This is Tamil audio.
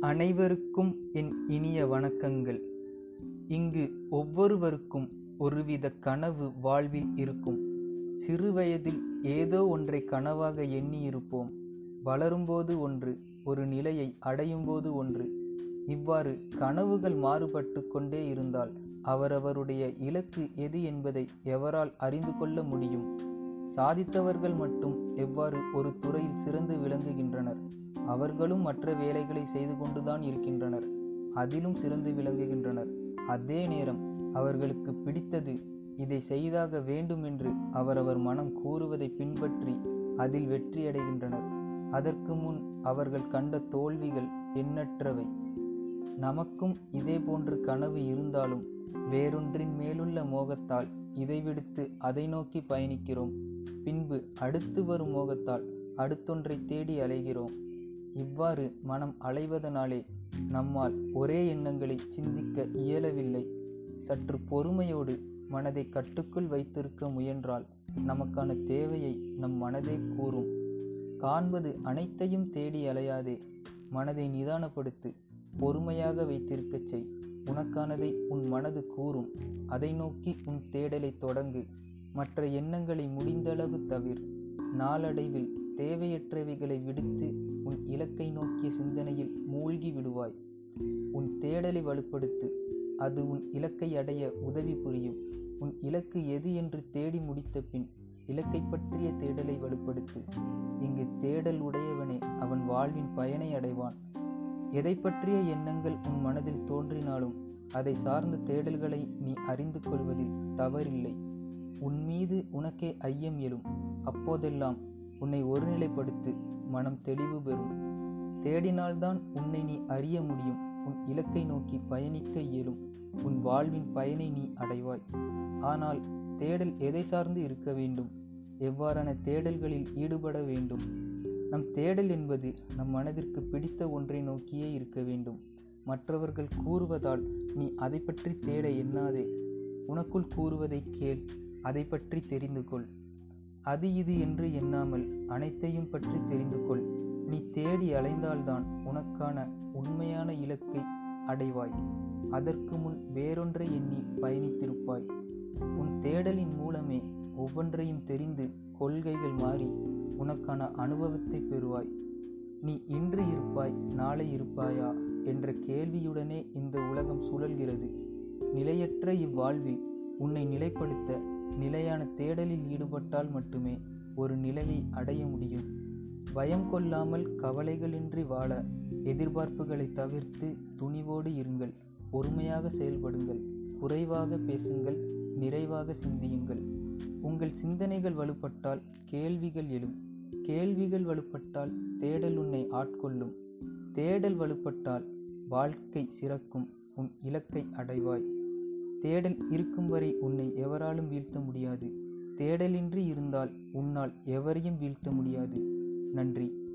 அனைவருக்கும் என் இனிய வணக்கங்கள். இங்கு ஒவ்வொருவருக்கும் ஒருவித கனவு வாழ்வில் இருக்கும். சிறுவயதில் ஏதோ ஒன்றை கனவாக எண்ணியிருப்போம். வளரும்போது ஒன்று ஒரு நிலையை அடையும்போது ஒன்று. இவ்வாறு கனவுகள் மாறுபட்டு கொண்டே இருந்தால் அவரவருடைய இலக்கு எது என்பதை எவரால் அறிந்து கொள்ள முடியும்? சாதித்தவர்கள் மட்டும் எவ்வாறு ஒரு துறையில் சிறந்து விளங்குகின்றனர்? அவர்களும் மற்ற வேலைகளை செய்து கொண்டுதான் இருக்கின்றனர். அதிலும் சிறந்து விளங்குகின்றனர். அதே நேரம் அவர்களுக்கு பிடித்தது இதை செய்தாக வேண்டும் என்று அவரவர் மனம் கூறுவதை பின்பற்றி அதில் வெற்றியடைகின்றனர் அதற்கு முன் அவர்கள் கண்ட தோல்விகள் எண்ணற்றவை. நமக்கும் இதே போன்று கனவு இருந்தாலும் வேறொன்றின் மேலுள்ள மோகத்தால் இதை விடுத்து அதை நோக்கி பயணிக்கிறோம். பின்பு அடுத்து வரும் மோகத்தால் அடுத்தொன்றை தேடி அலைகிறோம். இவ்வாறு மனம் அலைவதனாலே நம்மால் ஒரே எண்ணங்களை சிந்திக்க இயலவில்லை. சற்று பொறுமையோடு மனதை கட்டுக்குள் வைத்திருக்க முயன்றால் நமக்கான தேவையை நம் மனதே கூறும். காண்பது அனைத்தையும் தேடி அலையாதே மனதை நிதானப்படுத்து பொறுமையாக வைத்திருக்கச் செய். உனக்கானதை உன் மனது கூறும். அதை நோக்கி உன் தேடலை தொடங்கு. மற்ற எண்ணங்களை முடிந்தளவு தவிர் நாளடைவில் தேவையற்றவைகளை விடுத்து உன் இலக்கை நோக்கிய சிந்தனையில் மூழ்கி விடுவாய். உன் தேடலை வலுப்படுத்து அது உன் இலக்கை அடைய உதவி புரியும். உன் இலக்கு எது என்று தேடி முடித்த பின் இலக்கை பற்றிய தேடலை வலுப்படுத்து. இங்கு தேடல் உடையவனே அவன் வாழ்வின் பயனை அடைவான். எதை பற்றிய எண்ணங்கள் உன் மனதில் தோன்றினாலும் அதை சார்ந்த தேடல்களை நீ அறிந்து கொள்வதில் தவறில்லை. உன் மீது உனக்கே ஐயம் எழும். அப்போதெல்லாம் உன்னை ஒருநிலைப்படுத்து மனம் தெளிவு பெறும். தேடினால்தான் உன்னை நீ அறிய முடியும். உன் இலக்கை நோக்கி பயணிக்க இயலும். உன் வாழ்வின் பயனை நீ அடைவாய். ஆனால் தேடல் எதை சார்ந்து இருக்க வேண்டும்? எவ்வாறான தேடல்களில் ஈடுபட வேண்டும்? நம் தேடல் என்பது நம் மனதிற்கு பிடித்த ஒன்றை நோக்கியே இருக்க வேண்டும். மற்றவர்கள் கூறுவதால் நீ அதை பற்றி தேட எண்ணாதே. உனக்குள் கூறுவதை கேள். அதை பற்றி தெரிந்து கொள் அது இது என்று எண்ணாமல் அனைத்தையும் பற்றி தெரிந்து கொள் நீ தேடி அலைந்தால்தான் உனக்கான உண்மையான இலக்கை அடைவாய். அதற்கு முன் வேறொன்றை எண்ணி பயணித்திருப்பாய். உன் தேடலின் மூலமே ஒவ்வொன்றையும் தெரிந்து கொள்கைகள் மாறி உனக்கான அனுபவத்தை பெறுவாய். நீ இன்று இருப்பாய் நாளை இருப்பாயா என்ற கேள்வியுடனே இந்த உலகம் சுழல்கிறது. நிலையற்ற இவ்வாழ்வில் உன்னை நிலைப்படுத்த நிலையான தேடலில் ஈடுபட்டால் மட்டுமே ஒரு நிலையை அடைய முடியும். பயம் கொள்ளாமல் கவலைகளின்றி வாழ எதிர்பார்ப்புகளை தவிர்த்து துணிவோடு இருங்கள். பொறுமையாக செயல்படுங்கள். குறைவாக பேசுங்கள். நிறைவாக சிந்தியுங்கள். உங்கள் சிந்தனைகள் வலுப்பட்டால் கேள்விகள் எழும். கேள்விகள் வலுப்பட்டால் தேடல் உன்னை ஆட்கொள்ளும். தேடல் வலுப்பட்டால் வாழ்க்கை சிறக்கும். உன் இலக்கை அடைவாய். தேடல் இருக்கும் வரை உன்னை எவராலும் வீழ்த்த முடியாது. தேடலின்றி இருந்தால் உன்னால் எவரையும் வீழ்த்த முடியாது. நன்றி.